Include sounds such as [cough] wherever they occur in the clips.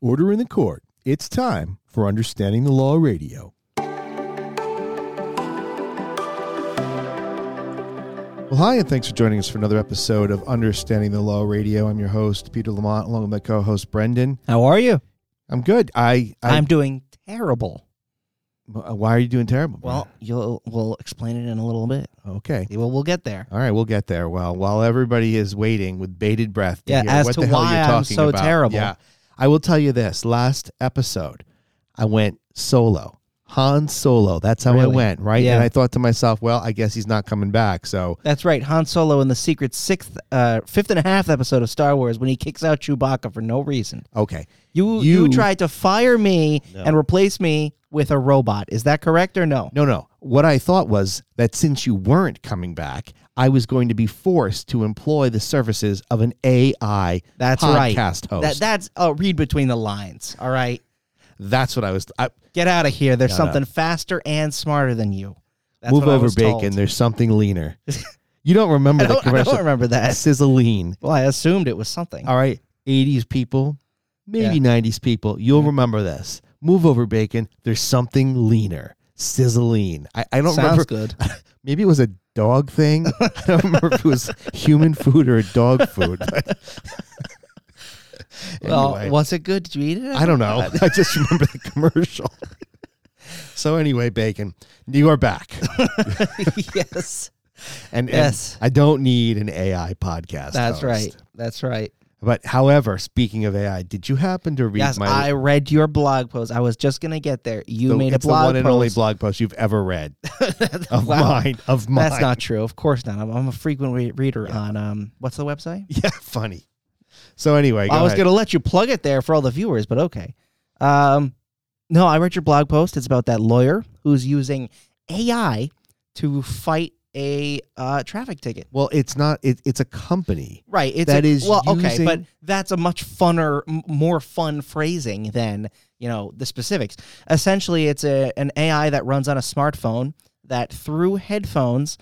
Order in the court. It's time for Understanding the Law Radio. Well, hi, and thanks for joining us for another episode of Understanding the Law Radio. I'm your host, Peter Lamont, along with my co host, Brendan. How are you? I'm good. I, I I'm doing terrible. Uh, why are you doing terrible? Well, you'll we'll explain it in a little bit. okay. We'll we'll get there. All right, we'll get there. Well, while everybody is waiting with bated breath to Yeah, hear as what to the hell why you're I'm so about. terrible. Yeah, I will tell you this. Last episode, I went solo. Han Solo. That's how I Really? went, right? Yeah. And I thought to myself, well, I guess he's not coming back. So That's right. Han Solo in the secret sixth, uh, fifth and a half episode of Star Wars when he kicks out Chewbacca for no reason. okay, You you, You- tried to fire me No. and replace me with a robot. Is that correct or no? no, no. What I thought was that since you weren't coming back, I was going to be forced to employ the services of an AI That's right. podcast host. That that's oh, read between the lines. All right, That's what I was. I, get out of here. There's Shut something faster and smarter than you. That's move what I over, was bacon. told. There's something leaner. [laughs] you don't remember I the don't, I commercial? don't remember that. Sizzling. Well, I assumed it was something. All right, 80s people, maybe 90s people, you'll remember this. Move over, bacon. There's something leaner. Sizzling. I, I don't Sounds remember. good. [laughs] Maybe it was a dog thing. I don't remember if it was [laughs] human food or dog food. but- Well, was it good? Did you eat it? I don't know. [laughs] I just remember the commercial. so anyway, bacon, you are back, [laughs] yes, and, and Yes. I don't need an AI podcast. that's host. right. That's right. But however, speaking of AI, did you happen to read Yes, my I read your blog post. I was just gonna get there. You the, made a blog the one and post. only blog post you've ever read [laughs] of Wow. mine of mine. That's not true. Of course not. I'm, I'm a frequent re- reader on um. What's the website? Yeah, funny. So anyway, go I was ahead. gonna let you plug it there for all the viewers, but okay. Um, no, I read your blog post. It's about that lawyer who's using AI to fight a uh, traffic ticket. Well, it's not. It, it's a company. Right. It's That a, is well, okay, but that's a much funner, m- more fun phrasing than you know the specifics. Essentially, it's a an AI that runs on a smartphone that through headphones.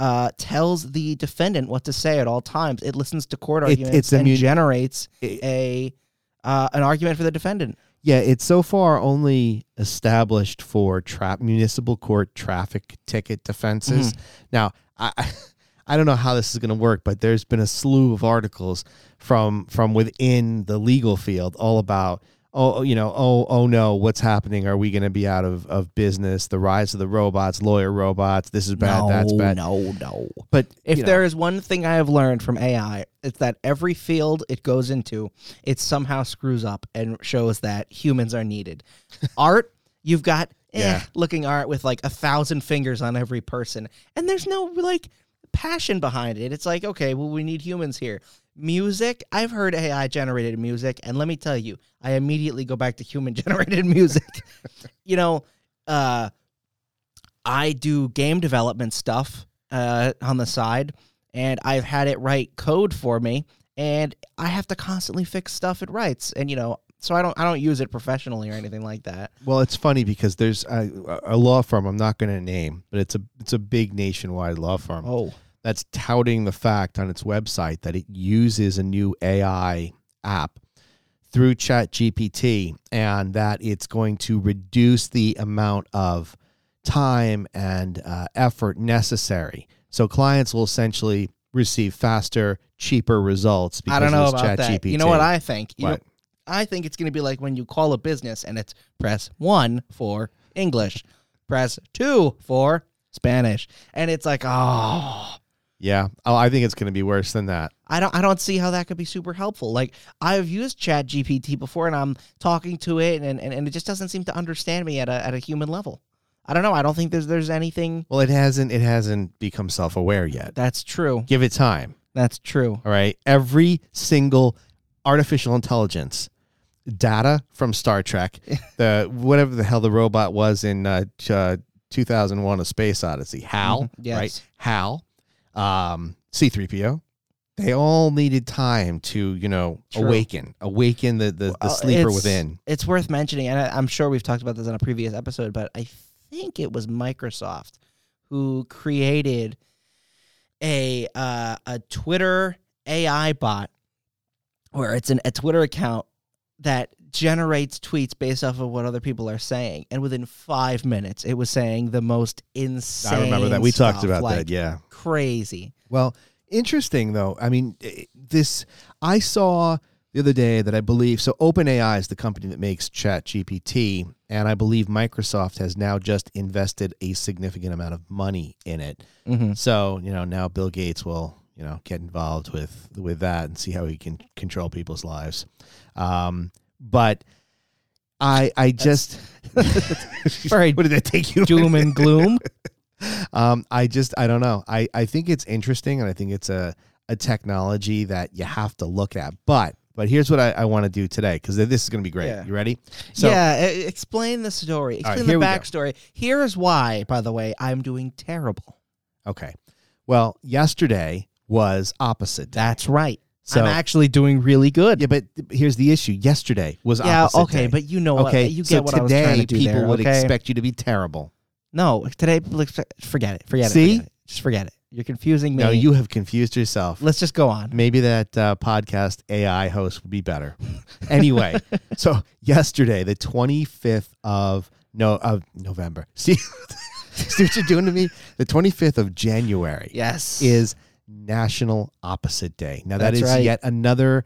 Uh, tells the defendant what to say at all times. It listens to court arguments it's and mun- generates It- a uh, an argument for the defendant. Yeah, it's so far only established for tra- municipal court traffic ticket defenses. Mm-hmm. Now, I I- [laughs] I don't know how this is going to work, but there's been a slew of articles from from within the legal field all about oh you know oh oh no what's happening are we going to be out of, of business the rise of the robots lawyer robots this is bad that's bad No, no. but If you know, there is one thing I have learned from AI, it's that every field it goes into, it somehow screws up and shows that humans are needed. [laughs] art, you've got eh, Yeah. looking art with like a thousand fingers on every person, and there's no like passion behind it. It's like, okay, well, we need humans here. Music, I've heard AI generated music, and let me tell you, I immediately go back to human [laughs] generated music. [laughs] you know, uh, I do game development stuff uh, on the side, and I've had it write code for me, and I have to constantly fix stuff it writes, and you know, so I don't I don't use it professionally or anything like that. Well, it's funny because there's a, a law firm I'm not going to name, but it's a it's a big nationwide law firm Oh, that's touting the fact on its website that it uses a new AI app through ChatGPT and that it's going to reduce the amount of time and uh, effort necessary. So clients will essentially receive faster, cheaper results because I don't know about that. You know what I think? You know, What? I think it's going to be like when you call a business and it's press one for English, press two for Spanish, and it's like, oh, yeah. Oh, I think it's going to be worse than that. I don't I don't see how that could be super helpful. Like I've used Chat GPT before and I'm talking to it and, and, and it just doesn't seem to understand me at a at a human level. I don't know. I don't think there's there's anything Well, it hasn't it hasn't become self-aware yet. that's true. Give it time. That's true. All right. Every single artificial intelligence data from Star Trek, [laughs] the whatever the hell the robot was in uh, uh, 2001: A Space Odyssey, Hal, Mhm. Yes. right? Hal, um, C-3PO. They all needed time to, you know, True. awaken, awaken the the, the Well, sleeper it's- within. It's worth mentioning, and I, I'm sure we've talked about this on a previous episode, but I think it was Microsoft who created a uh, a Twitter AI bot where it's an, a Twitter account that generates tweets based off of what other people are saying, and within five minutes, it was saying the most insane. I remember that we talked about like, that. Yeah. crazy. Well, interesting though. I mean, eh, this I saw the other day that I believe so. OpenAI is the company that makes ChatGPT, and I believe Microsoft has now just invested a significant amount of money in it. Mm-hmm. So you know now Bill Gates will you know get involved with with that and see how he can control people's lives. Um, but I I just [laughs] Very what did that take you? Doom and [laughs] gloom. um, I just I don't know. I I think it's interesting, and I think it's a a technology that you have to look at. But but here's what I, I want to do today because this is going to be great. Yeah. You ready? So yeah, explain the story. Explain here the backstory. Here's why, by the way, I'm doing terrible. okay. Well, yesterday was opposite. day. That's right. So I'm actually doing really good. yeah, but here's the issue. Yesterday was Yeah, opposite okay, day. but you know what? okay, You so get what I was today trying to do people there, would okay? expect you to be terrible. No, today, like, forget it. Forget See? it. forget it. Just forget it. You're confusing me. No, you have confused yourself. Let's just go on. Maybe that uh, podcast AI host would be better. [laughs] anyway, so yesterday, the 25th of no of November. [laughs] See, [laughs] see what you're doing to me? The 25th of January Yes. is National Opposite Day. Now that That's is right. yet another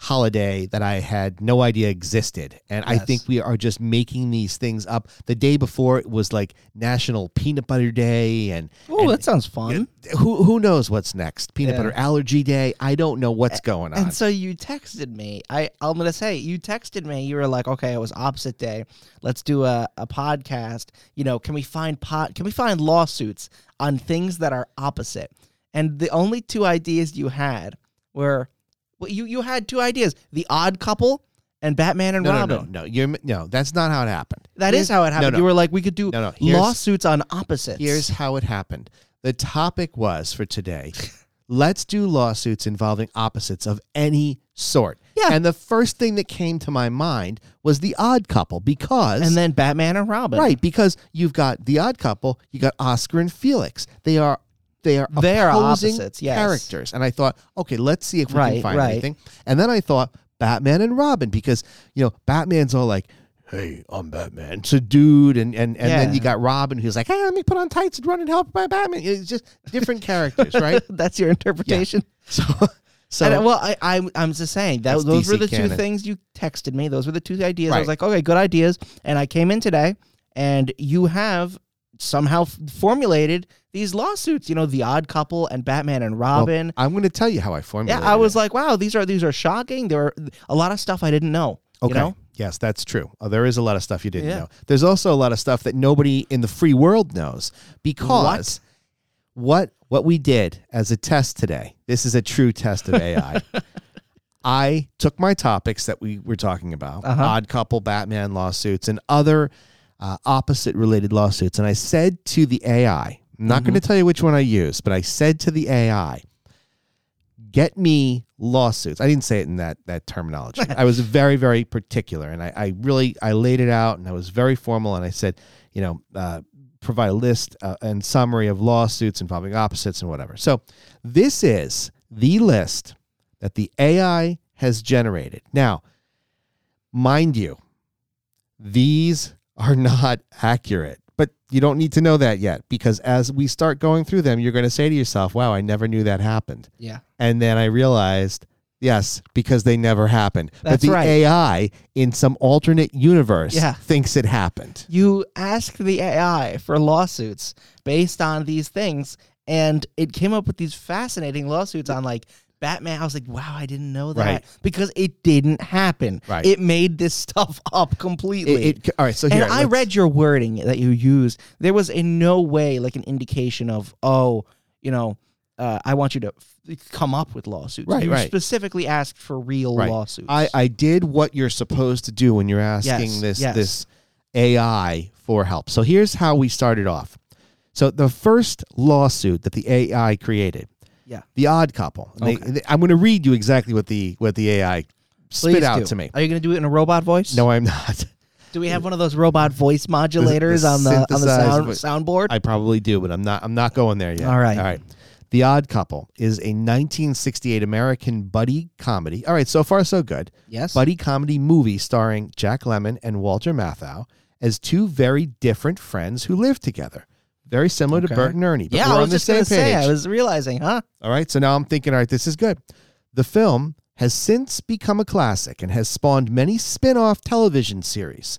holiday that I had no idea existed. And I think we are just making these things up. The day before it was like National Peanut Butter Day and Oh, that sounds fun. who who knows what's next? Peanut Yeah. butter allergy day. I don't know what's going on. And so you texted me. I I'm gonna say you texted me. You were like, okay, it was opposite day. Let's do a, a podcast. You know, can we find pot? Can we find lawsuits on things that are opposite? And the only two ideas you had were, well, you you had two ideas: the Odd Couple and Batman and no, no, Robin. no, no. You're no. That's not how it happened. That is how it happened. no. You were like, we could do No, no. Here's- lawsuits on opposites. Here's how it happened. The topic was for today. [laughs] Let's do lawsuits involving opposites of any sort. Yeah. And the first thing that came to my mind was the odd couple because and then Batman and Robin. right because you've got the odd couple, you got Oscar and Felix. They are they are They are opposing opposites, yes. characters. And I thought, okay, let's see if we Right, can find right. anything. And then I thought Batman and Robin because you know Batman's all like. Hey, I'm Batman. It's a dude, and and, and then Yeah. you got Robin, who's like, "Hey, let me put on tights and run and help my Batman." It's just different characters, [laughs] right? That's your interpretation. So, [laughs] so and, uh, well, I, I'm I'm just saying that That's those were DC the two canon. things you texted me. Those were the two ideas. I was like, okay, good ideas. And I came in today, and you have somehow f- formulated these lawsuits. You know, the Odd Couple and Batman and well, Robin. I'm going to tell you how I formulated. yeah. I was it. like, wow, these are these are shocking. There are a lot of stuff I didn't know. okay. You know? Yes, that's true. Oh, there is a lot of stuff you didn't Yeah. know. There's also a lot of stuff that nobody in the free world knows because what what we did as a test today. This is a true test of AI. [laughs] I took my topics that we were talking about, Uh-huh. odd couple, Batman lawsuits, and other uh, opposite related lawsuits, and I said to the AI, I'm not going to tell you which one I used, but I said to the AI, get me lawsuits. I didn't say it in that that terminology. [laughs] I was very very particular, and I, I really I laid it out, and I was very formal, and I said, you know, uh, provide a list uh, and summary of lawsuits involving opposites and whatever. So this is the list that the AI has generated. Now, mind you, these are [laughs] not accurate. You don't need to know that yet because as we start going through them, you're going to say to yourself, wow, I never knew that happened. Yeah. And then I realized, yes, because they never happened. That's but the right. AI in some alternate universe Yeah. thinks it happened. You asked the AI for lawsuits based on these things, and it came up with these fascinating lawsuits on like Batman. I was like, wow, I didn't know that Right. because it didn't happen. Right. It made this [laughs] stuff up completely. It, it, all right, so here, and I let's- read your wording that you used. There was in no way like an indication of, oh, you know, uh, I want you to f- come up with lawsuits. Right, you right. specifically asked for real Right. lawsuits. I, I did what you're supposed to do when you're asking Yes, this yes. this AI for help. So here's how we started off. So the first lawsuit that the AI created, Yeah. the odd couple. and they- Okay. they- I'm going to read you exactly what the what the AI spit Please out do. to me. Are you going to do it in a robot voice? No, I'm not. [laughs] Do we have one of those robot voice [laughs] modulators on the on the synthesized sound soundboard? I probably do, but I'm not. I'm not going there yet. All right. All right. The Odd Couple is a 1968 American buddy comedy. All right, so far so good. Yes. Buddy comedy movie starring Jack Lemmon and Walter Matthau as two very different friends who live together. Very similar Okay. to Bert and Ernie, but yeah, we're I on was the just same gonna page. say. I was realizing, huh? All right, so now I'm thinking, all right, this is good. The film has since become a classic and has spawned many spin off television series.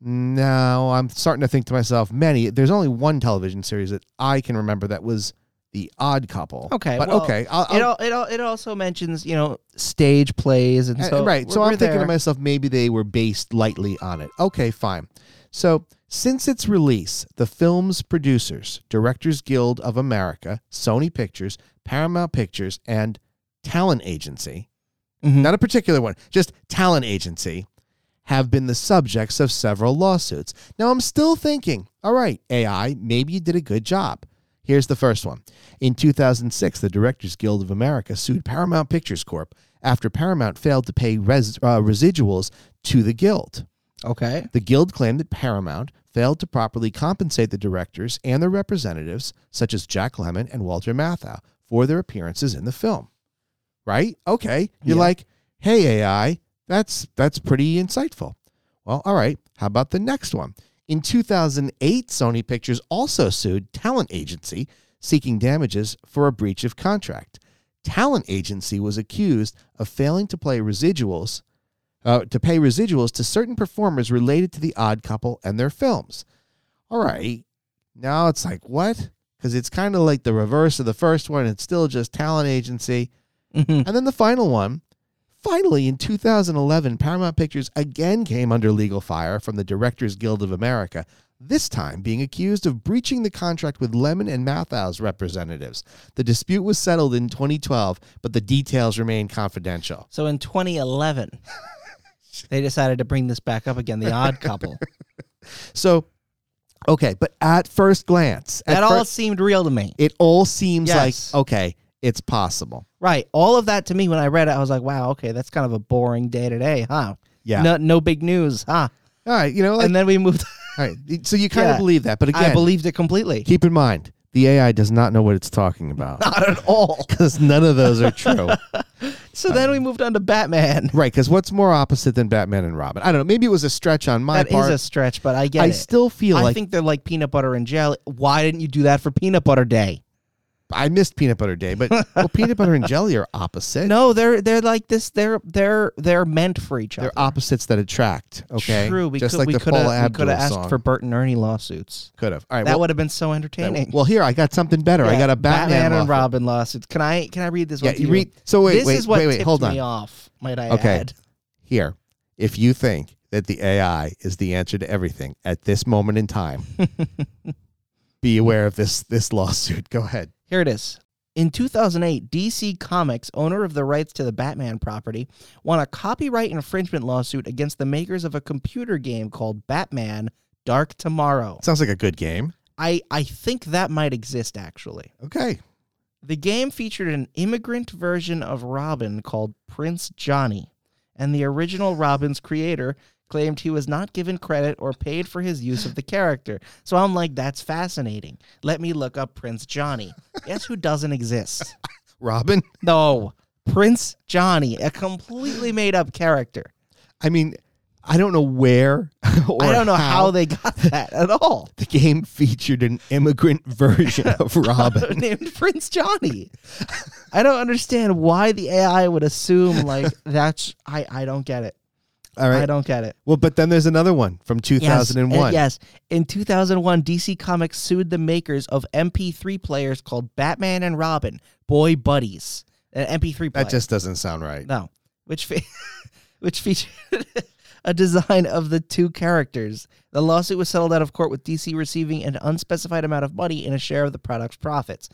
Now I'm starting to think to myself, many, there's only one television series that I can remember that was The Odd Couple. Okay, But well, okay. I'll, It I'll- it al- it also mentions you know stage plays and uh, so right. So I'm thinking there. to myself, maybe they were based lightly on it. Okay, fine. So since its release, the film's producers, Directors Guild of America, Sony Pictures, Paramount Pictures, and Talent Agency, Mhm. not a particular one, just Talent Agency, have been the subjects of several lawsuits. Now I'm still thinking, all right, AI, maybe you did a good job. Here's the first one. In 2006, the Directors Guild of America sued Paramount Pictures Corp after Paramount failed to pay res- uh, residuals to the guild. Okay. The guild claimed that Paramount failed to properly compensate the directors and their representatives, such as Jack Lemmon and Walter Matthau, for their appearances in the film. Right? Okay. You're Yeah. like, hey AI, that's that's pretty insightful. Well, all right. How about the next one? In 2008, Sony Pictures also sued Talent Agency seeking damages for a breach of contract. Talent Agency was accused of failing to play residuals uh, to pay residuals to certain performers related to the Odd Couple and their films. All right, now it's like what? Because it's kind of like the reverse of the first one. It's still just talent agency, Mhm. and then the final one. Finally, in 2011, Paramount Pictures again came under legal fire from the Directors Guild of America, this time being accused of breaching the contract with Lemmon and Matthau's representatives. The dispute was settled in 2012, but the details remain confidential. So in 2011, [laughs] they decided to bring this back up again. The Odd Couple. So, okay, but at first glance, at that all seemed real to me. it all seems Yes. like okay, it's possible. Right. All of that to me when I read it, I was like, wow, okay, that's kind of a boring day to day, huh? Yeah. No, no big news, huh? All right, you know, like, and then we moved. [laughs] all right. So you kind of believe that, but I believed it completely. keep in mind the AI does not know what it's talking about [laughs] Not at all. [laughs] because none of those are true. So then we moved on to Batman. [laughs] right? Because what's more opposite than Batman and Robin? I don't know. Maybe it was a stretch on my That is part. a stretch, but I get I it. still feel I like think they're like peanut butter and jelly. Why didn't you do that for peanut butter day? I missed Peanut Butter Day, but well, [laughs] peanut butter and jelly are opposite. No, they're they're like this. They're they're they're meant for each other. They're opposites that attract. Okay, True. We just could like we the could Paula have we could have asked song. for Bert and Ernie lawsuits. Could have. All right. That well, would have been so entertaining. well, here I got something better. I got a Batman, and. Robin lawsuits. Can I can I read this Yeah, one? you you? read. So wait, this wait, is what wait, wait. tipped Hold on. me off. Might I Okay. add? Here, if you think that the AI is the answer to everything at this moment in time, [laughs] be aware of this this lawsuit. Go ahead. Here it is. In 2008, DC Comics, owner of the rights to the Batman property, won a copyright infringement lawsuit against the makers of a computer game called Batman Dark Tomorrow. Sounds like a good game. I, I think that might exist actually. Okay. The game featured an immigrant version of Robin called Prince Johnny, and the original Robin's creator claimed he was not given credit or paid for his use of the character. So I'm like, that's fascinating. Let me look up Prince Johnny. Guess who doesn't exist? [laughs] Robin. No, Prince Johnny, a completely made up character. I mean, I don't know where. [laughs] Or I don't know how. they got that at all. the game featured an immigrant [laughs] version of Robin. Named Prince Johnny. I don't understand why the AI would assume like that's I I don't get it. All I don't get it. Well, but then there's another one from Yes, 2001. and yes. In 2001, DC Comics sued the makers of MP3 players called Batman and Robin, Boy Buddies. An MP3 player. That just doesn't sound right. no, which fe- [laughs] which featured [laughs] a design of the two characters. The lawsuit was settled out of court with DC receiving an unspecified amount of money and a share of the product's profits.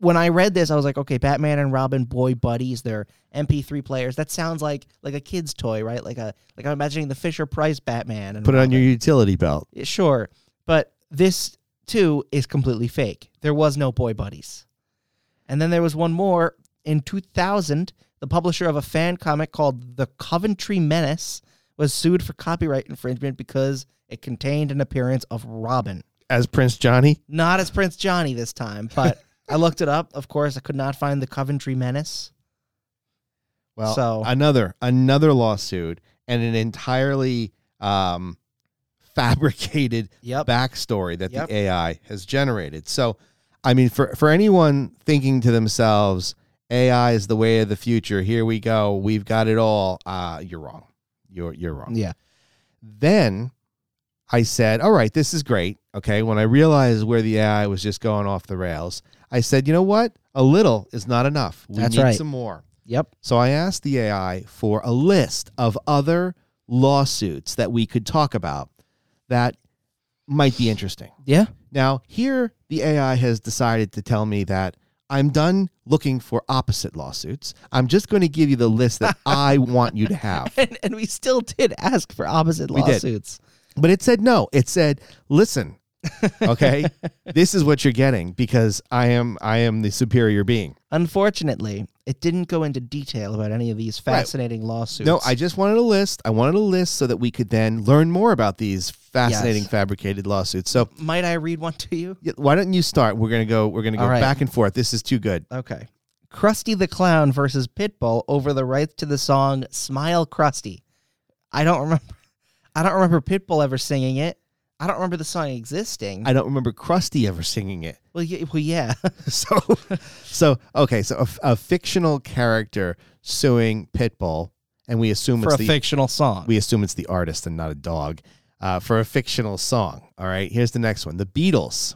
When I read this, I was like, okay, Batman and Robin, boy buddies, they're MP3 players. That sounds like like a kid's toy, right? Like a like I'm imagining the Fisher Price Batman and Put it on your utility belt. Yeah, Sure, but this too is completely fake. There was no boy buddies. And then there was one more in 2000. The publisher of a fan comic called The Coventry Menace was sued for copyright infringement because it contained an appearance of Robin, As Prince Johnny. not as Prince Johnny this time, but [laughs] I looked it up. Of course, I could not find the Coventry Menace. Well, So- another another lawsuit and an entirely um, [laughs] fabricated Yep. backstory that Yep. the AI has generated. So, I mean, for for anyone thinking to themselves, AI is the way of the future. Here we go. We've got it all. Uh, you're wrong. You're you're wrong. Yeah. Then I said, "All right, this is great." Okay, when I realized where the AI was just going off the rails, I said, "You know what? A little is not enough. We That's need right. some more." Yep. So I asked the AI for a list of other lawsuits that we could talk about that might be interesting. Yeah. Now, here the AI has decided to tell me that I'm done looking for opposite lawsuits. I'm just going to give you the list that [laughs] I want you to have. And, and we still did ask for opposite We did. lawsuits. But it said no. It said, "Listen, okay, this is what you're getting because I am I am the superior being." Unfortunately, it didn't go into detail about any of these fascinating lawsuits. No, I just wanted a list. I wanted a list so that we could then learn more about these fascinating Yes. fabricated lawsuits. So might I read one to you? yeah, why don't you start? We're gonna go. We're gonna go right. back and forth. This is too good. Okay. Krusty the Clown versus Pitbull over the rights to the song Smile Krusty. I don't remember I don't remember Pitbull ever singing it. I don't remember the song existing. I don't remember Krusty ever singing it. well, yeah, well, yeah. [laughs] [laughs] So, so okay. So a, a fictional character suing Pitbull, and we assume for it's a the fictional song. we assume it's the artist and not a dog uh, for a fictional song. All right, here's the next one: the Beatles,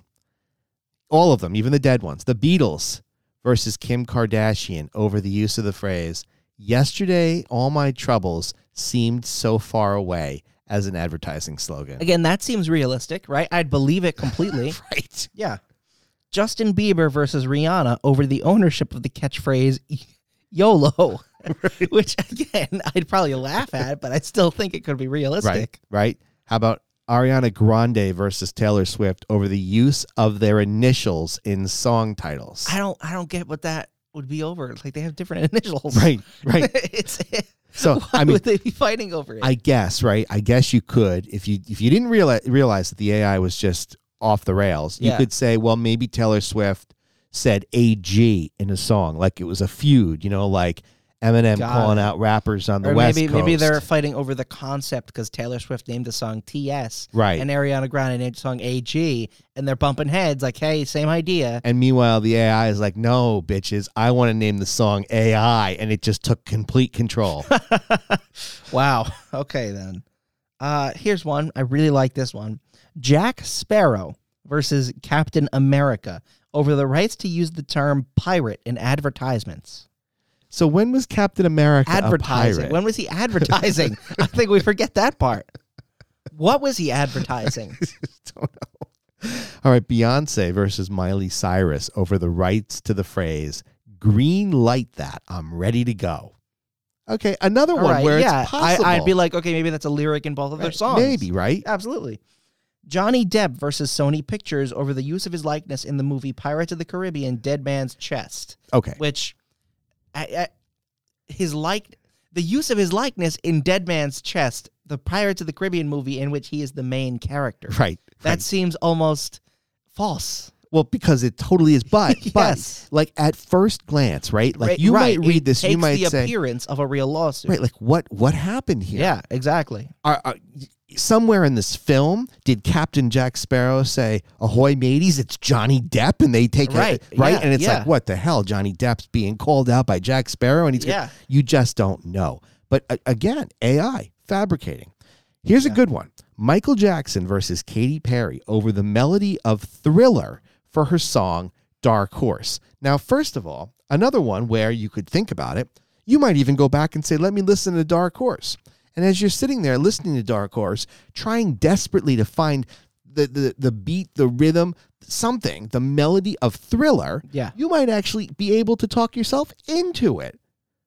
all of them, even the dead ones. The Beatles versus Kim Kardashian over the use of the phrase "Yesterday, all my troubles seemed so far away" as an advertising slogan. Again, that seems realistic, right? I'd believe it completely. [laughs] Right. yeah. Justin Bieber versus Rihanna over the ownership of the catchphrase YOLO, [laughs] which again, I'd probably laugh at, but I still think it could be realistic. Right. Right. How about Ariana Grande versus Taylor Swift over the use of their initials in song titles? I don't I don't get what that would be over. Like they have different [laughs] initials. Right. Right. [laughs] it's So [laughs] why I mean, would they be fighting over it? I guess, right? I guess you could if you if you didn't realize realize that the AI was just off the rails. You Yeah. could say, well, maybe Taylor Swift said "AG" in a song, like it was a feud. You know, like Eminem Got calling out rappers on the or West maybe Coast. maybe they're fighting over the concept because Taylor Swift named the song TS right. and Ariana Grande named the song AG and they're bumping heads like, hey, same idea. and meanwhile, the AI is like, "No, bitches, I want to name the song AI," and it just took complete control. [laughs] Wow. [laughs] Okay then. Uh here's one. I really like this one. Jack Sparrow versus Captain America over the rights to use the term pirate in advertisements. So when was Captain America a advertising. pirate? When was he advertising? I think we forget that part. What was he advertising? [laughs] Don't know. All right, Beyonce versus Miley Cyrus over the rights to the phrase "green light that I'm ready to go." Okay, another All one right, where yeah, it's possible. I, I'd be like, okay, maybe that's a lyric in both of their eh, songs. maybe right. Absolutely. Johnny Depp versus Sony Pictures over the use of his likeness in the movie Pirates of the Caribbean: Dead Man's Chest, Okay, which, I, I, his like the use of his likeness in Dead Man's Chest, the Pirates of the Caribbean movie in which he is the main character. right. That right. seems almost false. Well because it totally is. But [laughs] Yes. but like at first glance, right? Like Right- you right, might read it this, you might the say, appearance of a real lawsuit. right? Like what what happened here? Yeah, exactly. Are, are, somewhere in this film, did Captain Jack Sparrow say, "Ahoy, mateys! It's Johnny Depp," and they take Right, it right, yeah, and it's yeah. like, what the hell? Johnny Depp's being called out by Jack Sparrow, and he's Yeah. you just don't know. But uh, again, AI fabricating. Here's a good one: Michael Jackson versus Katy Perry over the melody of Thriller for her song "Dark Horse." Now, first of all, another one where you could think about it. You might even go back and say, "Let me listen to Dark Horse." And as you're sitting there listening to Dark Horse, trying desperately to find the, the, the beat, the rhythm, something, the melody of thriller, Yeah. you might actually be able to talk yourself into it.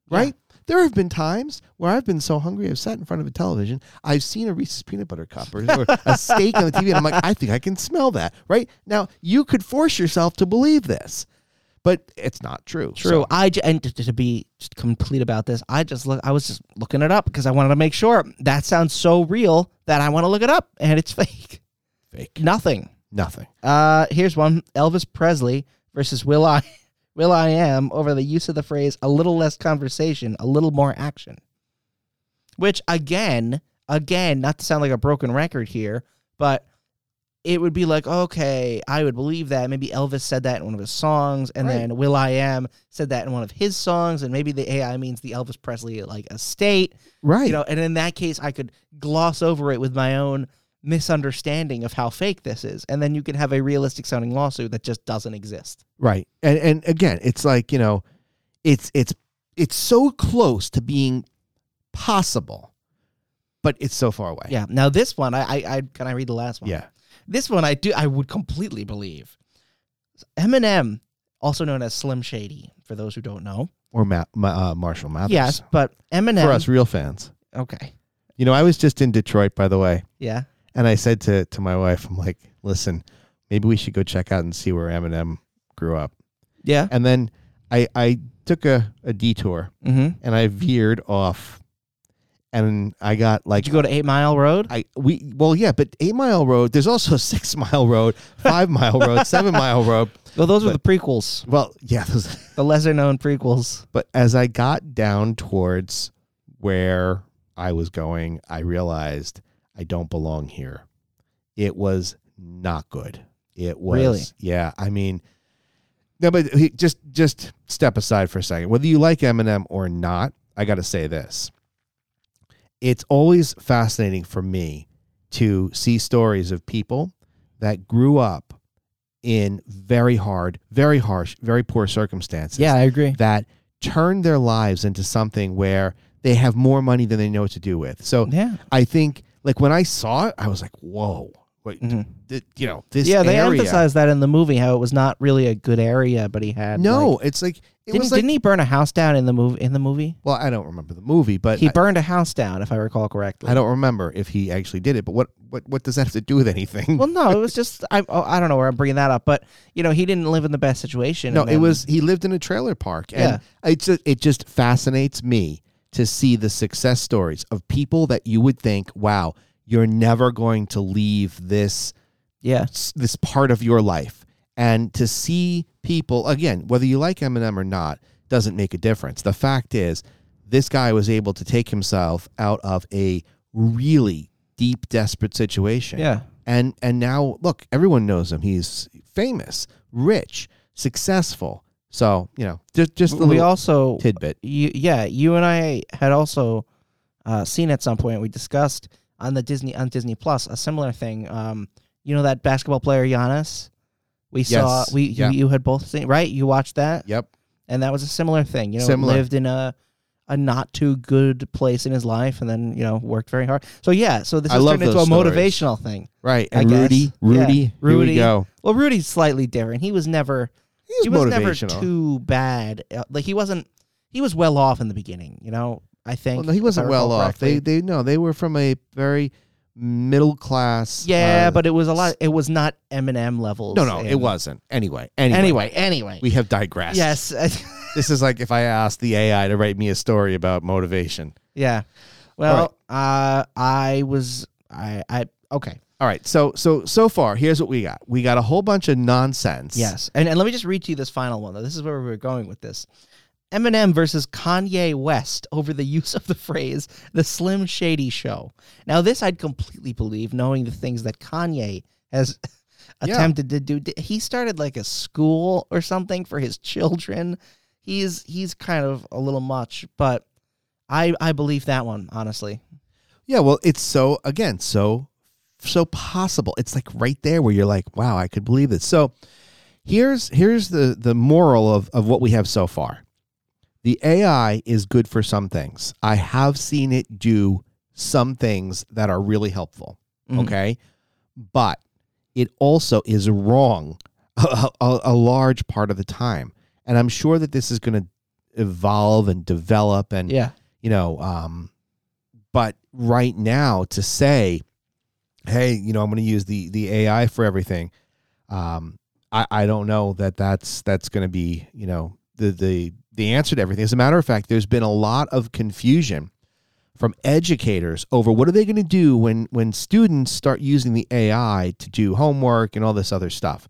Right? There have been times where I've been so hungry, I've sat in front of a television, I've seen a Reese's peanut butter cup or, or [laughs] a steak on the TV, and I'm like, I think I can smell that. Right? Now, you could force yourself to believe this, but it's not true. True. So- I j- and to, to be just complete about this, I just look. I was just looking it up because I wanted to make sure that sounds so real that I want to look it up, and it's [laughs] fake. fake. Nothing. Nothing. Uh, here's one: Elvis Presley versus Will I [laughs] will.i.am over the use of the phrase a little less conversation, a little more action. Which again, again, not to sound like a broken record here, but it would be like, okay, I would believe that. Maybe Elvis said that in one of his songs, and Right. then will.i.am said that in one of his songs, and maybe the AI means the Elvis Presley like estate, Right. you know. And in that case, I could gloss over it with my own misunderstanding of how fake this is, and then you can have a realistic sounding lawsuit that just doesn't exist. Right. And and again, it's like, you know, it's it's it's so close to being possible, but it's so far away. Yeah. Now this one, I, I, I can I read the last one? Yeah. This one I do I would completely believe. Eminem, also known as Slim Shady, for those who don't know. Or Ma- Ma- uh, Marshall Mathers. Yes, but Eminem. For us real fans. Okay. You know, I was just in Detroit, by the way, Yeah. And I said to to my wife, I'm like, listen, maybe we should go check out and see where Eminem grew up. Yeah. And then I I took a, a detour Mm-hmm. and I veered off, and I got like Did you go to Eight Mile Road? I we well yeah, but eight mile road. There's also [laughs] six mile road, five mile road, seven mile road. [laughs] Well, those were but- the prequels, Well, yeah, those, [laughs] the lesser known prequels. but as I got down towards where I was going, I realized I don't belong here. It was not good. It was Really? yeah. I mean, no, but he, just just step aside for a second. Whether you like Eminem or not, I got to say this. It's always fascinating for me to see stories of people that grew up in very hard, very harsh, very poor circumstances Yeah, I agree. that turn their lives into something where they have more money than they know what to do with. So Yeah. I think, like when I saw it, I was like, "Whoa, wait, Mhm. th- you know this." Yeah, they area. emphasized that in the movie how it was not really a good area, but he had No, like- it's like it didn't, was like. didn't he burn a house down in the movie? In the movie, well, I don't remember the movie, but he I, burned a house down, if I recall correctly. I don't remember if he actually did it. But what what what does that have to do with anything? Well, no, it was [laughs] just I. Oh, I don't know where I'm bringing that up, but you know, he didn't live in the best situation. no, and it was he lived in a trailer park, and it just it just fascinates me to see the success stories of people that you would think, wow, you're never going to leave this yeah, this part of your life. And to see people again whether you like Eminem or not doesn't make a difference. The fact is this guy was able to take himself out of a really deep desperate situation. Yeah. and and now look everyone knows him. He's famous rich successful so you know just just a we little also, tidbit you, yeah, you and I had also uh, seen at some point. We discussed on the Disney on Disney Plus a similar thing. Um, you know that basketball player Giannis. We saw we yeah. you, you had both seen right. You watched that, yep and that was a similar thing. You know, Similar. lived in a a not too good place in his life, and then you know worked very hard. So yeah, so this I has turned into a stories. motivational thing. right and guess. rudy Yeah, rudy here Rudy. we go Well, Rudy's slightly different. He was never he was he was never too bad. Uh, Like he wasn't. He was well off in the beginning. You know, I think. Well, no, he wasn't well off. They they no, they were from a very middle class. Yeah, uh, but it was a lot. It was not Eminem levels. no, no, and- it wasn't. Anyway, anyway, Anyway, anyway. we have digressed. yes. [laughs] this is like if I asked the AI to write me a story about motivation. yeah. Well, uh, I was. I. I. Okay. All right, so so so far, here's what we got. We got a whole bunch of nonsense. Yes. And, and let me just read to you this final one, though. This is where we were going with this. Eminem versus Kanye West over the [laughs] use of the phrase the Slim Shady Show. Now, this I'd completely believe, knowing the things that Kanye has [laughs] Yeah. attempted to do. He started like a school or something for his children. He's he's kind of a little much, but I I believe that one, honestly. Yeah, well, it's so again, so so possible. It's like right there where you're like, wow, I could believe this. So here's here's the the moral of of what we have so far. The AI is good for some things. I have seen it do some things that are really helpful. Mhm. Okay, but it also is wrong [laughs] a, a, a large part of the time, and I'm sure that this is going to evolve and develop and Yeah. you know um but right now to say hey you know i'm going to use the the ai for everything. Um i i don't know that that's that's going to be you know the the the answer to everything. As a matter of fact there's been a lot of confusion from educators over what are they going to do when when students start using the ai to do homework and all this other stuff.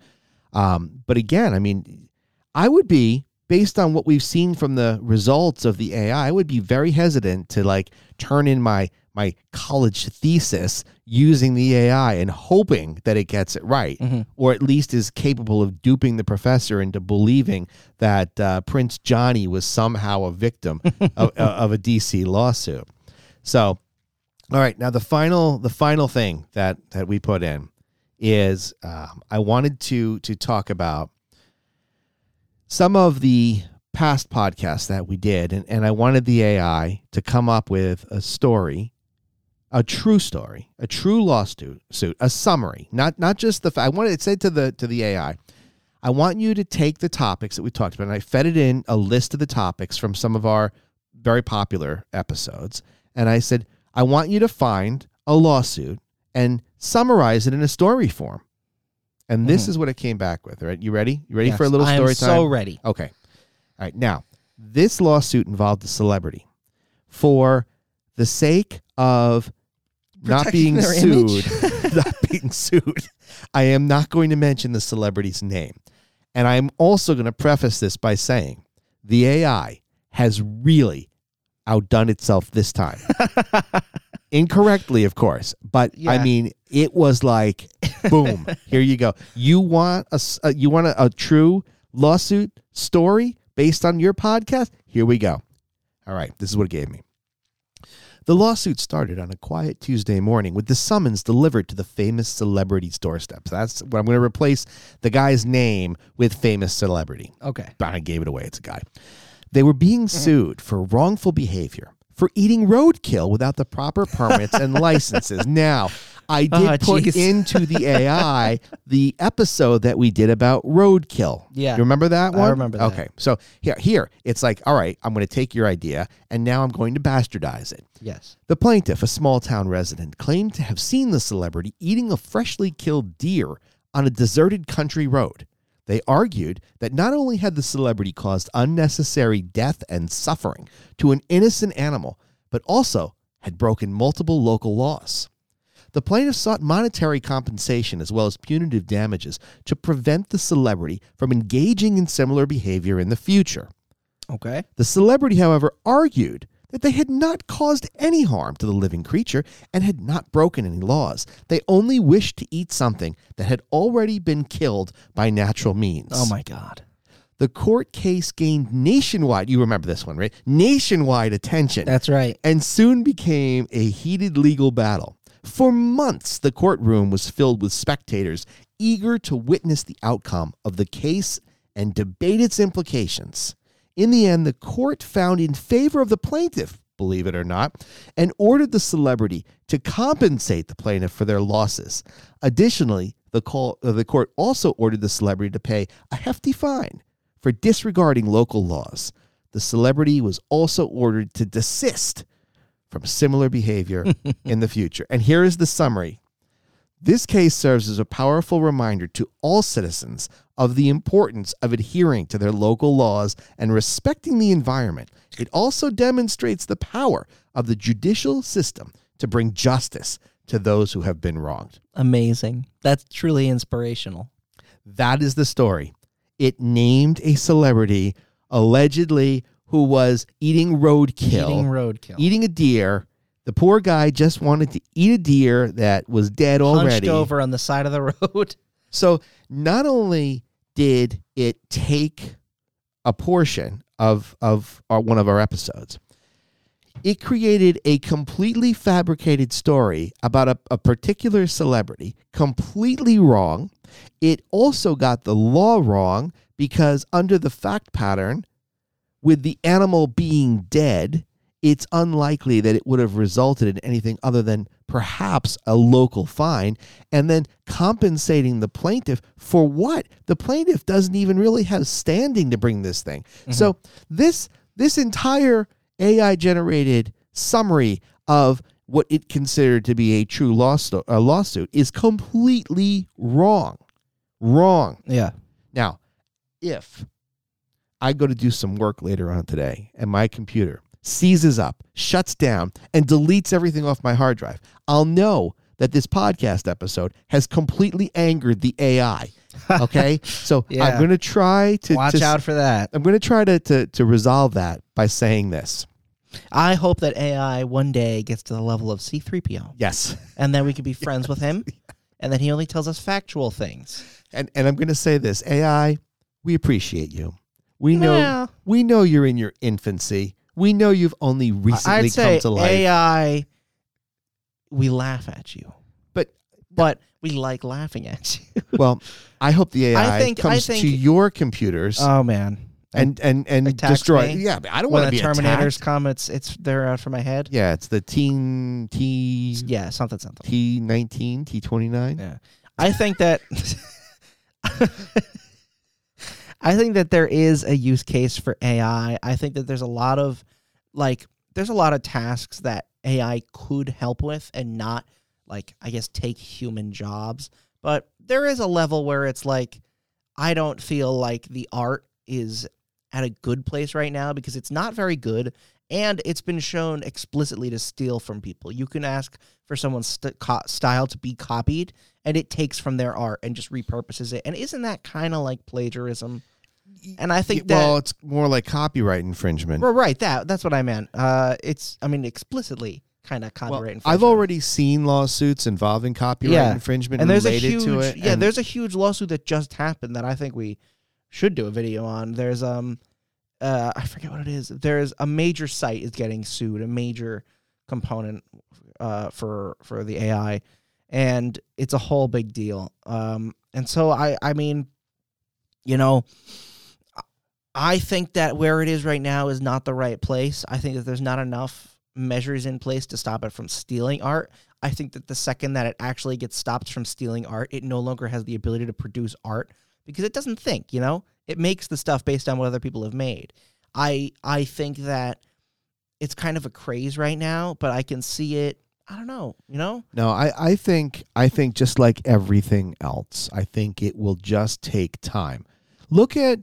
Um but again i mean I would be based on what we've seen from the results of the AI, I would be very hesitant to like turn in my my college thesis using the AI and hoping that it gets it right, Mm-hmm. or at least is capable of duping the professor into believing that uh, Prince Johnny was somehow a victim [laughs] of, uh, of a DC lawsuit. So, all right, now the final the final thing that that we put in is um, I wanted to to talk about some of the past podcasts that we did, and, and I wanted the AI to come up with a story, a true story, a true lawsuit, suit, a summary, not not just the. fa- I wanted it said to the to the AI. I want you to take the topics that we talked about, and I fed it in a list of the topics from some of our very popular episodes, and I said, I want you to find a lawsuit and summarize it in a story form. And this mm-hmm. is what it came back with. Right, you ready? You ready for a Yes, little I am story time? so ready. Okay. All right. Now, this lawsuit involved a celebrity for the sake of not being sued. [laughs] [laughs] not being sued. I am not going to mention the celebrity's name. And I'm also going to preface this by saying the AI has really outdone itself this time. [laughs] Incorrectly, of course, but I mean, it was like, boom, here you go. You want a, s- uh, you want a, a true lawsuit story based on your podcast? Here we go. All right, this is what it gave me. The lawsuit started on a quiet Tuesday morning with the summons delivered to the famous celebrity's doorstep. So that's what I'm going to replace the guy's name with famous celebrity. Okay. But I gave it away. It's a guy. They were being mm-hmm. sued for wrongful behavior, for eating roadkill without the proper permits and [laughs] licenses. Now, I did Ah, put into the [laughs] AI the episode that we did about roadkill. Yeah. You remember that one? I remember that. Okay. So here, here, it's like, all right, I'm going to take your idea and now I'm going to bastardize it. Yes. The plaintiff, a small town resident, claimed to have seen the celebrity eating a freshly killed deer on a deserted country road. They argued that not only had the celebrity caused unnecessary death and suffering to an innocent animal, but also had broken multiple local laws. The plaintiff sought monetary compensation as well as punitive damages to prevent the celebrity from engaging in similar behavior in the future. Okay. The celebrity, however, argued that they had not caused any harm to the living creature and had not broken any laws. They only wished to eat something that had already been killed by natural means. Oh my God. The court case gained nationwide, you remember this one, right? Nationwide attention That's right. and soon became a heated legal battle. For months, the courtroom was filled with spectators eager to witness the outcome of the case and debate its implications. In the end, the court found in favor of the plaintiff, believe it or not, and ordered the celebrity to compensate the plaintiff for their losses. Additionally, the, call, uh, the court also ordered the celebrity to pay a hefty fine for disregarding local laws. The celebrity was also ordered to desist from similar behavior [laughs] in the future. And here is the summary. This case serves as a powerful reminder to all citizens of the importance of adhering to their local laws and respecting the environment. It also demonstrates the power of the judicial system to bring justice to those who have been wronged. Amazing. That's truly inspirational. That is the story. It named a celebrity allegedly who was eating roadkill Eating roadkill. eating a deer. The poor guy just wanted to eat a deer that was dead already. Hunched over on the side of the [laughs] road. So not only did it take a portion of of our, one of our episodes, it created a completely fabricated story about a, a particular celebrity, completely wrong. It also got the law wrong because under the fact pattern, with the animal being dead, it's unlikely that it would have resulted in anything other than perhaps a local fine and then compensating the plaintiff for what? The plaintiff doesn't even really have standing to bring this thing. Mm-hmm. So this this entire ai generated summary of what it considered to be a true lawsuit, a uh, lawsuit is completely wrong. Wrong. Yeah. now, if I go to do some work later on today and my computer seizes up, shuts down, and deletes everything off my hard drive, I'll know that this podcast episode has completely angered the AI [laughs] Okay, so Yeah. I'm going to try to Watch to- out for that. I'm going to try to, to to resolve that by saying this. I hope that AI one day gets to the level of C3PO Yes, [laughs] and then we could be [laughs] friends with him and then he only tells us factual things. and and I'm going to say this. AI, we appreciate you. We know we know you're in your infancy. We know you've only recently I'd say come to life. AI we laugh at you. But- but we like laughing at you. [laughs] well, I hope the AI I think- I comes think- to your computers Oh man. and and and attacks destroy. me Yeah, but I don't when want the to be Terminators attacked. come, it's it's they're out for my head. Yeah, it's the teen T Yeah, something something. T nineteen T twenty nine. Yeah. I think that [laughs] I think that there is a use case for AI. I think that there's a lot of like there's a lot of tasks that AI could help with and not like I guess take human jobs. But there is a level where it's like I don't feel like the art is at a good place right now because it's not very good and it's been shown explicitly to steal from people. You can ask for someone's st- co- style to be copied and it takes from their art and just repurposes it. And isn't that kind of like plagiarism? And I think that well, it's more like copyright infringement. well, right, that that's what I meant. Uh, it's I mean explicitly kind of Well, copyright I've already seen lawsuits involving copyright Yeah. infringement and there's a related huge to it. yeah there's a huge lawsuit that just happened that I think we should do a video on. There's um uh I forget what it is. There's a major site is getting sued, a major component uh for for the AI and it's a whole big deal. Um and so I I mean you know I think that where it is right now is not the right place. I think that there's not enough measures in place to stop it from stealing art. I think that the second that it actually gets stopped from stealing art, it no longer has the ability to produce art because it doesn't think, you know? It makes the stuff based on what other people have made. I I think that it's kind of a craze right now, but I can see it, I don't know, you know? No, I, I think I think just like everything else, I think it will just take time. Look at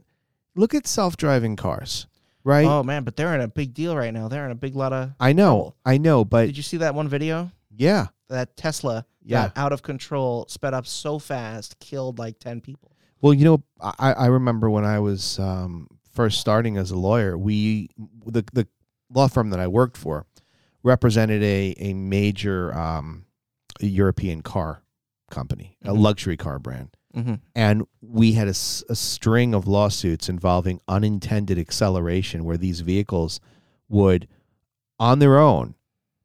look at self driving cars, right? Oh man, but they're in a big deal right now. They're in a big lot of I know, trouble. I know, but Did you see that one video? yeah, That Tesla Yeah. got out of control, sped up so fast, killed like 10 people. Well, you know, I, I remember when I was um, first starting as a lawyer, we the the law firm that I worked for represented a a major um, European car company, a Mhm. luxury car brand, Mm-hmm. and we had a string of lawsuits involving unintended acceleration, where these vehicles would, on their own,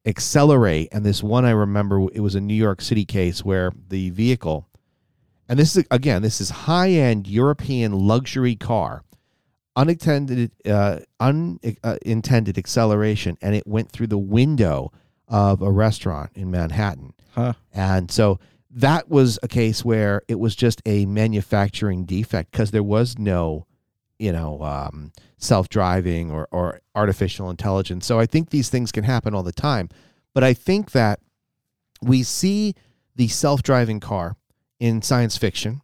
accelerate. And this one I remember, it was a New York City case where the vehicle and this is again this is high end European luxury car, unintended uh, unintended acceleration, and it went through the window of a restaurant in Manhattan. Huh. And so that was a case where it was just a manufacturing defect because there was no, you know, um, self driving or, or artificial intelligence. So I think these things can happen all the time. But I think that we see the self driving car in science fiction,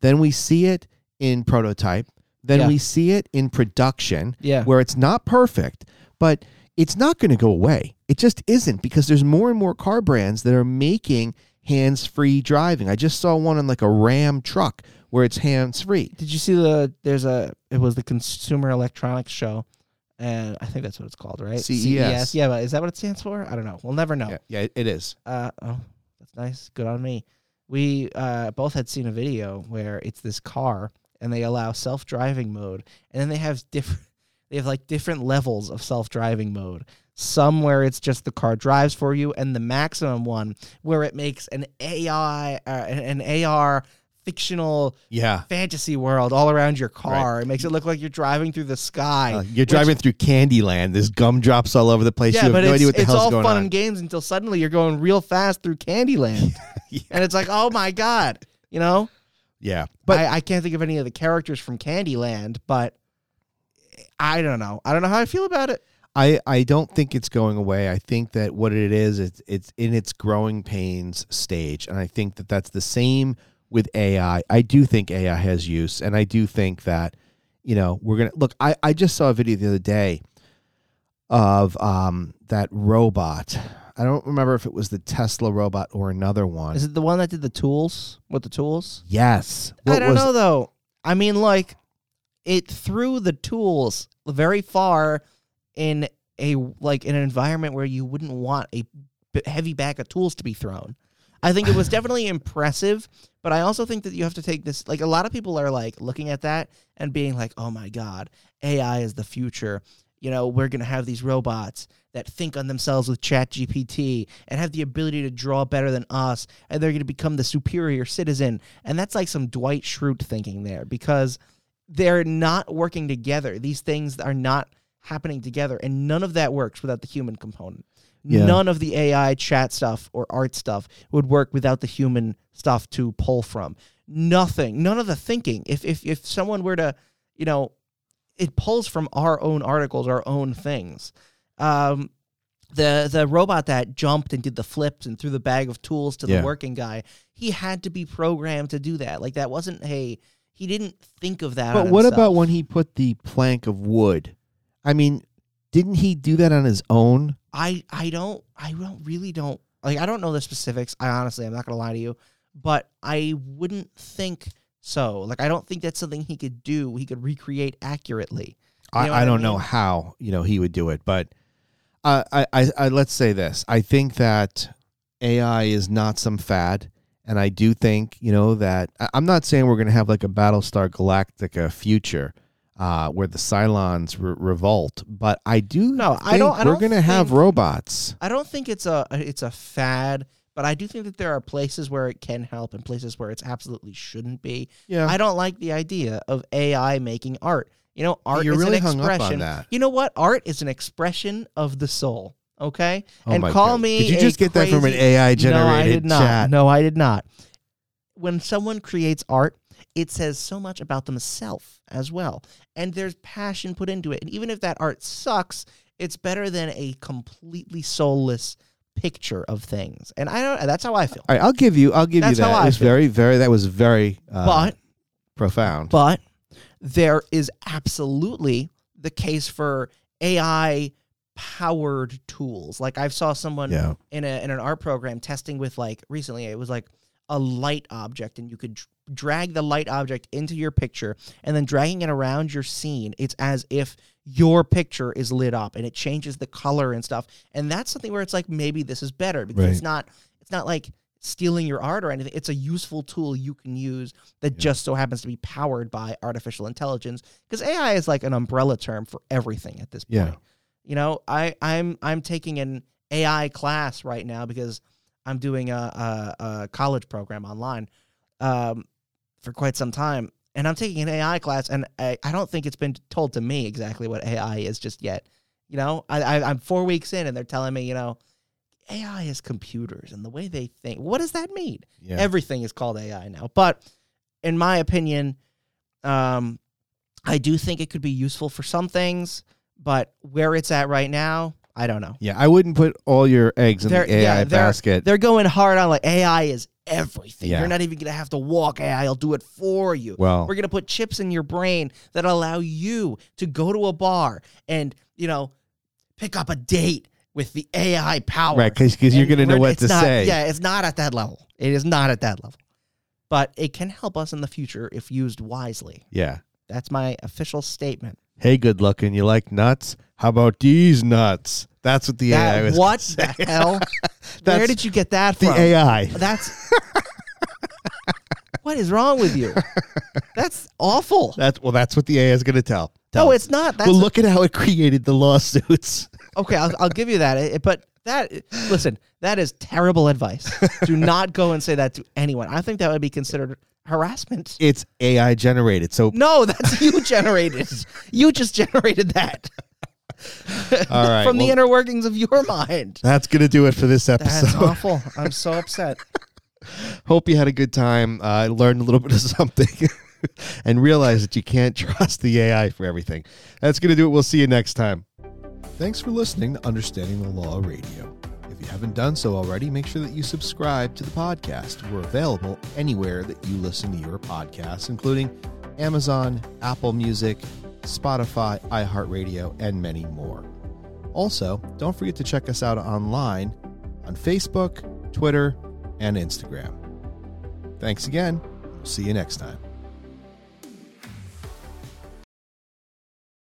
then we see it in prototype, then Yeah. we see it in production Yeah. where it's not perfect, but it's not going to go away. It just isn't because there's more and more car brands that are making hands-free driving. I just saw one on like a Ram truck where it's hands-free. Did you see the? There's a. It was the Consumer Electronics Show, and I think that's what it's called, right? CES. Yeah, but is that what it stands for? I don't know. We'll never know. Yeah, yeah, it is. Uh oh, that's nice. Good on me. We uh, both had seen a video where it's this car and they allow self-driving mode, and then they have different. They have like different levels of self-driving mode. Some where it's just the car drives for you, and the maximum one where it makes an AI, uh, an AR fictional Yeah. fantasy world all around your car. It makes it look like you're driving through the sky. Uh, you're driving through Candyland. There's gumdrops all over the place. yeah, you have no it's, idea what the it's hell's all fun and games until suddenly you're going real fast through Candyland. [laughs] And it's like, oh my God. You know? yeah. But But I, I can't think of any of the characters from Candyland, but I don't know. I don't know how I feel about it. I, I don't think it's going away. I think that what it is, it's it's in its growing pains stage, and I think that that's the same with AI. I do think AI has use, and I do think that you know we're gonna look. I I just saw a video the other day of um that robot. I don't remember if it was the Tesla robot or another one. Is it the one that did the tools with the tools? yes. I don't was know though. I mean, like it threw the tools very far in a like in an environment where you wouldn't want a heavy bag of tools to be thrown. I think it was [laughs] definitely impressive, but I also think that you have to take this like a lot of people are like looking at that and being like, "Oh my god, AI is the future." You know, we're going to have these robots that think on themselves with Chat GPT and have the ability to draw better than us, and they're going to become the superior citizen. And that's like some Dwight Schrute thinking there because they're not working together. These things are not happening together, and none of that works without the human component. Yeah. None of the AI chat stuff or art stuff would work without the human stuff to pull from. Nothing, none of the thinking. If if if someone were to, you know, it pulls from our own articles, our own things. Um, the the robot that jumped and did the flips and threw the bag of tools to Yeah. the working guy, he had to be programmed to do that. Like that wasn't hey, he didn't think of that. But what himself. about when he put the plank of wood? I mean, didn't he do that on his own? I I don't I don't really don't like I don't know the specifics. I honestly I'm not gonna lie to you, but I wouldn't think so. Like I don't think that's something he could do. He could recreate accurately. You I, know I I don't know mean? how you know he would do it, but uh, I, I, I let's say this: I think that AI is not some fad, and I do think you know that I'm not saying we're going to have like a Battlestar Galactica future uh, where the Cylons re- revolt, but I do. No, I don't- I we're don't going to have robots. I don't think it's a it's a fad, but I do think that there are places where it can help and places where it's absolutely shouldn't be. Yeah, I don't like the idea of AI making art. You know, art you're is really an hung up expression. on that. You know what? Art is an expression of the soul. Okay, Oh and call God. me. Did you just get that from an AI generated no, I did not. chat? No, I did not. When someone creates art, it says so much about themselves as well. And there's passion put into it. And even if that art sucks, it's better than a completely soulless picture of things. And I don't that's how I feel. All right, I'll give you. I'll give That's you that. how I very, very. That was very uh, but profound. but there is absolutely the case for AI powered tools. Like I saw someone yeah, in a in an art program testing with like recently it was like a light object and you could dr- drag the light object into your picture and then dragging it around your scene it's as if your picture is lit up and it changes the color and stuff and that's something where it's like maybe this is better because it's not it's not like stealing your art or anything it's a useful tool you can use that Yeah. just so happens to be powered by artificial intelligence because AI is like an umbrella term for everything at this point Yeah. you know, I I'm I'm taking an AI class right now because I'm doing a, a, a college program online um, for quite some time, and I'm taking an AI class, and I, I don't think it's been told to me exactly what AI is just yet. You know, I, I I'm four weeks in, and they're telling me, you know, AI is computers and the way they think. What does that mean? yeah. Everything is called AI now. But in my opinion, um, I do think it could be useful for some things, but where it's at right now, I don't know. Yeah, I wouldn't put all your eggs in They're- the AI yeah, they're- basket. They're going hard on like AI is everything. Yeah. You're not even gonna have to walk AI, I'll do it for you. Well, We're gonna put chips in your brain that allow you to go to a bar and, you know, pick up a date with the AI power. right, because you're going to know what to not- say. Yeah, it's not at that level. It is not at that level. But it can help us in the future if used wisely. Yeah. That's my official statement. Hey, good looking. You like nuts? How about these nuts? That's what the AI That- was. what the hell? [laughs] Where did you get that from? the? AI. That's what is wrong with you? That's awful. That's well. That's what the AI is going to tell. tell No, it's not. That's well, look at how it created the lawsuits. [laughs] okay. I'll, I'll give you that. It- but that listen, that is terrible advice. Do not go and say that to anyone. I think that would be considered harassment. It's AI generated. So No, that's you generated. You just generated that. [laughs] All right, From the inner workings of your mind. that's going to do it for this episode. That's episode. [laughs] awful. I'm so upset. Hope you had a good time. Uh, learned a little bit of [laughs] something, and realized that you can't trust the AI for everything. That's going to do it. We'll see you next time. Thanks for listening to Understanding the Law Radio. If you haven't done so already, make sure that you subscribe to the podcast. We're available anywhere that you listen to your podcasts, including Amazon, Apple Music, Spotify, iHeartRadio, and many more. Also, don't forget to check us out online on Facebook, Twitter, and Instagram. Thanks again. See you next time.